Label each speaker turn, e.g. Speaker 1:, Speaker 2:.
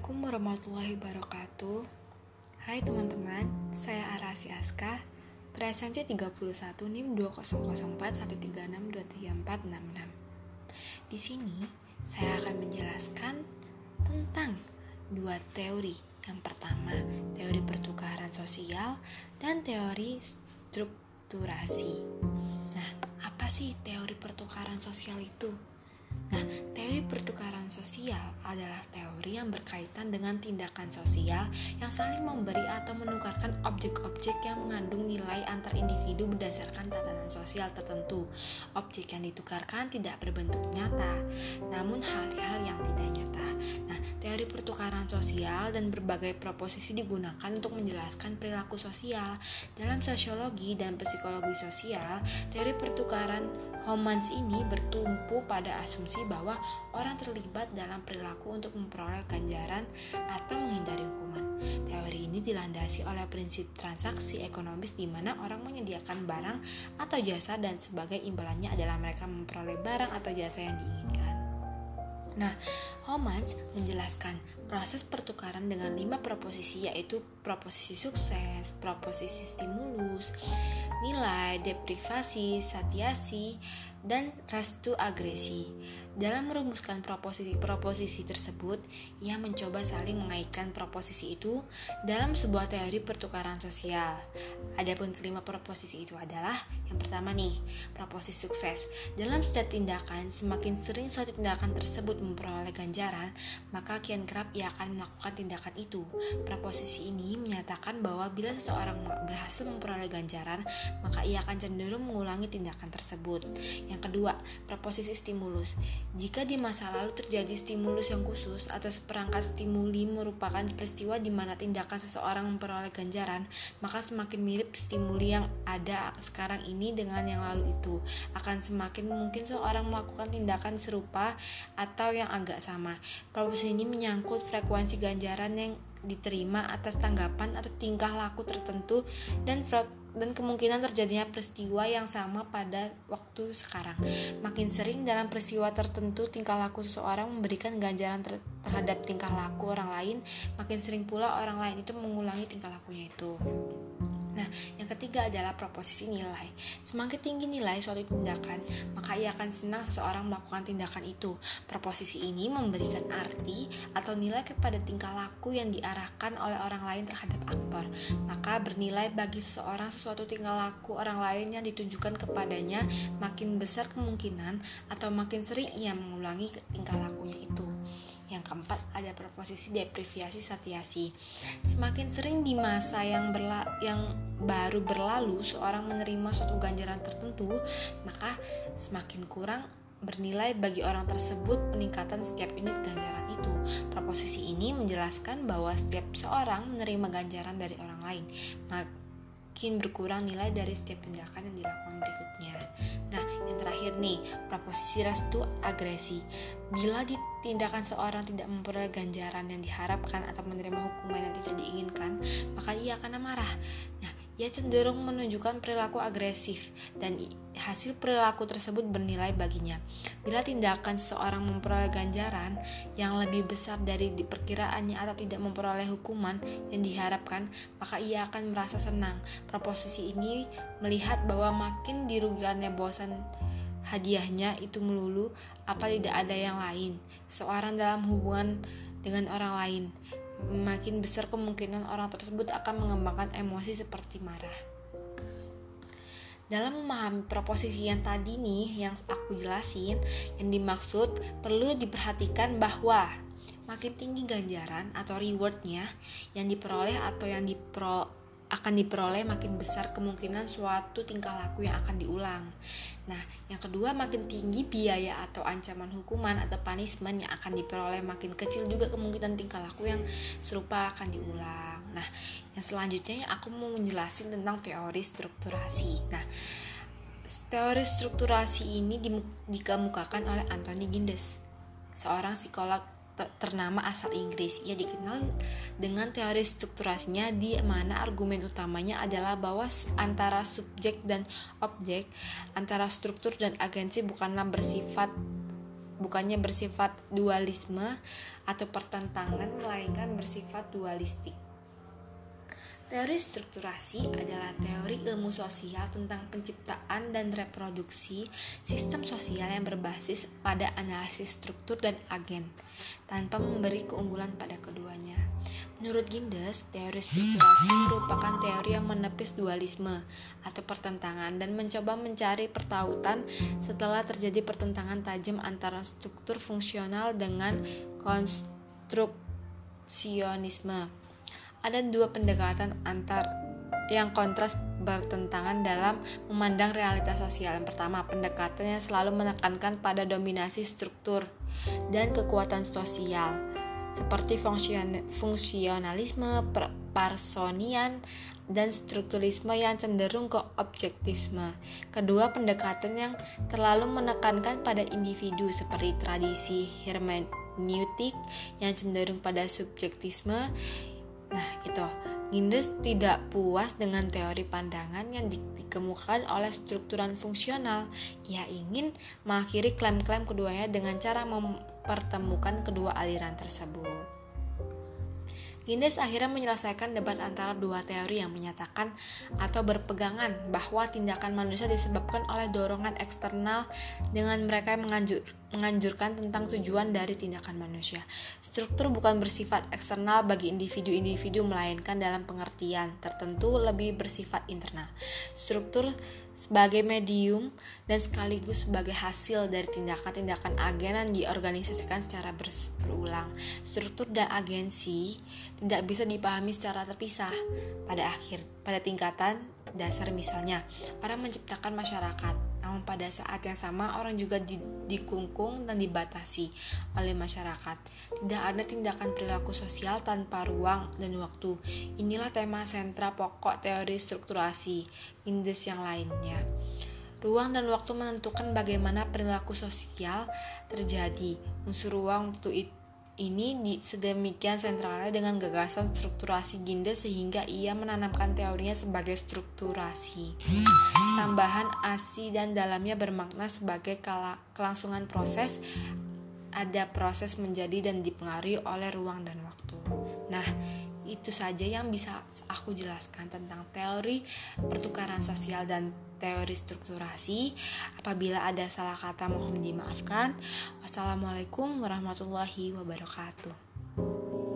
Speaker 1: Assalamualaikum warahmatullahi wabarakatuh. Hai teman-teman, saya Arasi Aska Presensi 31 NIM 200413623466 Di sini, saya akan menjelaskan tentang dua teori. Yang pertama, teori pertukaran sosial dan teori strukturasi. Nah, apa sih teori pertukaran sosial itu? Nah, teori pertukaran sosial adalah teori yang berkaitan dengan tindakan sosial yang saling memberi atau menukarkan objek-objek yang mengandung nilai antar individu berdasarkan tatanan sosial tertentu. Objek yang ditukarkan tidak berbentuk nyata, namun hal-hal yang tidak nyata. Nah, teori pertukaran sosial dan berbagai proposisi digunakan untuk menjelaskan perilaku sosial. Dalam sosiologi dan psikologi sosial, teori pertukaran Homans ini bertumpu pada asumsi bahwa orang terlibat dalam perilaku untuk memperoleh ganjaran atau menghindari hukuman. Teori ini dilandasi oleh prinsip transaksi ekonomis di mana orang menyediakan barang atau jasa dan sebagai imbalannya adalah mereka memperoleh barang atau jasa yang diinginkan. Nah, Homans menjelaskan proses pertukaran dengan lima proposisi yaitu proposisi sukses, proposisi stimulus, nilai, deprivasi, satiasi, dan restu agresi. Dalam merumuskan proposisi-proposisi tersebut, ia mencoba saling mengaitkan proposisi itu dalam sebuah teori pertukaran sosial. Adapun kelima proposisi itu adalah yang pertama nih, proposisi sukses. Dalam setiap tindakan, semakin sering suatu tindakan tersebut memperoleh ganjaran, maka kian kerap ia akan melakukan tindakan itu. Proposisi ini menyatakan bahwa bila seseorang berhasil memperoleh ganjaran, maka ia akan cenderung mengulangi tindakan tersebut. Yang kedua, proposisi stimulus. Jika di masa lalu terjadi stimulus yang khusus atau seperangkat stimuli merupakan peristiwa di mana tindakan seseorang memperoleh ganjaran, maka semakin mirip stimuli yang ada sekarang ini dengan yang lalu itu. Akan semakin mungkin seseorang melakukan tindakan serupa atau yang agak sama. Proposisi ini menyangkut frekuensi ganjaran yang diterima atas tanggapan atau tingkah laku tertentu dan dan kemungkinan terjadinya peristiwa yang sama pada waktu sekarang. Makin sering dalam peristiwa tertentu tingkah laku seseorang memberikan ganjaran ter terhadap tingkah laku orang lain, makin sering pula orang lain itu mengulangi tingkah lakunya itu. Nah, yang ketiga adalah proposisi nilai. Semakin tinggi nilai suatu tindakan, maka ia akan senang seseorang melakukan tindakan itu. Proposisi ini memberikan arti atau nilai kepada tingkah laku yang diarahkan oleh orang lain terhadap aktor. Maka bernilai bagi seseorang sesuatu tingkah laku orang lain yang ditunjukkan kepadanya, makin besar kemungkinan atau makin sering ia mengulangi tingkah lakunya itu. Yang keempat ada proposisi deprivasi satiasi. Semakin sering di masa yang berla yang baru berlalu seorang menerima suatu ganjaran tertentu, maka semakin kurang bernilai bagi orang tersebut peningkatan setiap unit ganjaran itu. Proposisi ini menjelaskan bahwa setiap seorang menerima ganjaran dari orang lain, makin berkurang nilai dari setiap tindakan yang dilakukan berikutnya. Nah, yang terakhir nih, proposisi restu agresi. Bila tindakan seorang tidak memperoleh ganjaran yang diharapkan atau menerima hukuman yang tidak diinginkan, maka ia akan marah. Nah, ia cenderung menunjukkan perilaku agresif dan hasil perilaku tersebut bernilai baginya. Bila tindakan seseorang memperoleh ganjaran yang lebih besar dari diperkiraannya atau tidak memperoleh hukuman yang diharapkan, maka ia akan merasa senang. Proposisi ini melihat bahwa makin dirugikannya bosan hadiahnya itu melulu apa tidak ada yang lain. Seorang dalam hubungan dengan orang lain makin besar kemungkinan orang tersebut akan mengembangkan emosi seperti marah. Dalam memahami proposisi yang tadi nih yang aku jelasin, yang dimaksud perlu diperhatikan bahwa makin tinggi ganjaran atau rewardnya yang diperoleh atau yang dipro akan diperoleh makin besar kemungkinan suatu tingkah laku yang akan diulang. Nah, yang kedua makin tinggi biaya atau ancaman hukuman atau punishment yang akan diperoleh makin kecil juga kemungkinan tingkah laku yang serupa akan diulang. Nah, yang selanjutnya aku mau menjelaskan tentang teori strukturasi. Nah, teori strukturasi ini dikemukakan oleh Anthony Gindes, seorang psikolog ternama asal Inggris. Ia dikenal dengan teori strukturasinya di mana argumen utamanya adalah bahwa antara subjek dan objek, antara struktur dan agensi bukanlah bersifat bukannya bersifat dualisme atau pertentangan melainkan bersifat dualistik. Teori strukturasi adalah teori ilmu sosial tentang penciptaan dan reproduksi sistem sosial yang berbasis pada analisis struktur dan agen, tanpa memberi keunggulan pada keduanya. Menurut Gindes, teori strukturasi merupakan teori yang menepis dualisme atau pertentangan dan mencoba mencari pertautan setelah terjadi pertentangan tajam antara struktur fungsional dengan konstruksionisme ada dua pendekatan antar yang kontras bertentangan dalam memandang realitas sosial. Yang pertama, pendekatan yang selalu menekankan pada dominasi struktur dan kekuatan sosial seperti fungsion, fungsionalisme, personian, dan strukturisme yang cenderung ke objektisme. Kedua, pendekatan yang terlalu menekankan pada individu seperti tradisi hermeneutik yang cenderung pada subjektisme Nah, itu Gindes tidak puas dengan teori pandangan yang dikemukakan oleh strukturan fungsional. Ia ingin mengakhiri klaim-klaim keduanya dengan cara mempertemukan kedua aliran tersebut. Gindes akhirnya menyelesaikan debat antara dua teori yang menyatakan atau berpegangan bahwa tindakan manusia disebabkan oleh dorongan eksternal dengan mereka yang menganjur, menganjurkan tentang tujuan dari tindakan manusia. Struktur bukan bersifat eksternal bagi individu-individu melainkan dalam pengertian tertentu lebih bersifat internal. Struktur sebagai medium dan sekaligus sebagai hasil dari tindakan-tindakan agen yang diorganisasikan secara berulang. Struktur dan agensi tidak bisa dipahami secara terpisah. Pada akhir, pada tingkatan dasar misalnya, orang menciptakan masyarakat, namun pada saat yang sama orang juga di, dikungkung dan dibatasi oleh masyarakat. Tidak ada tindakan perilaku sosial tanpa ruang dan waktu. Inilah tema sentra pokok teori strukturasi Indes yang lainnya. Ruang dan waktu menentukan bagaimana perilaku sosial terjadi. Unsur ruang waktu itu ini di, sedemikian sentralnya dengan gagasan strukturasi Ginde sehingga ia menanamkan teorinya sebagai strukturasi. Tambahan asi dan dalamnya bermakna sebagai kala, kelangsungan proses ada proses menjadi dan dipengaruhi oleh ruang dan waktu. Nah, itu saja yang bisa aku jelaskan tentang teori pertukaran sosial dan teori strukturasi. Apabila ada salah kata mohon dimaafkan. Wassalamualaikum warahmatullahi wabarakatuh.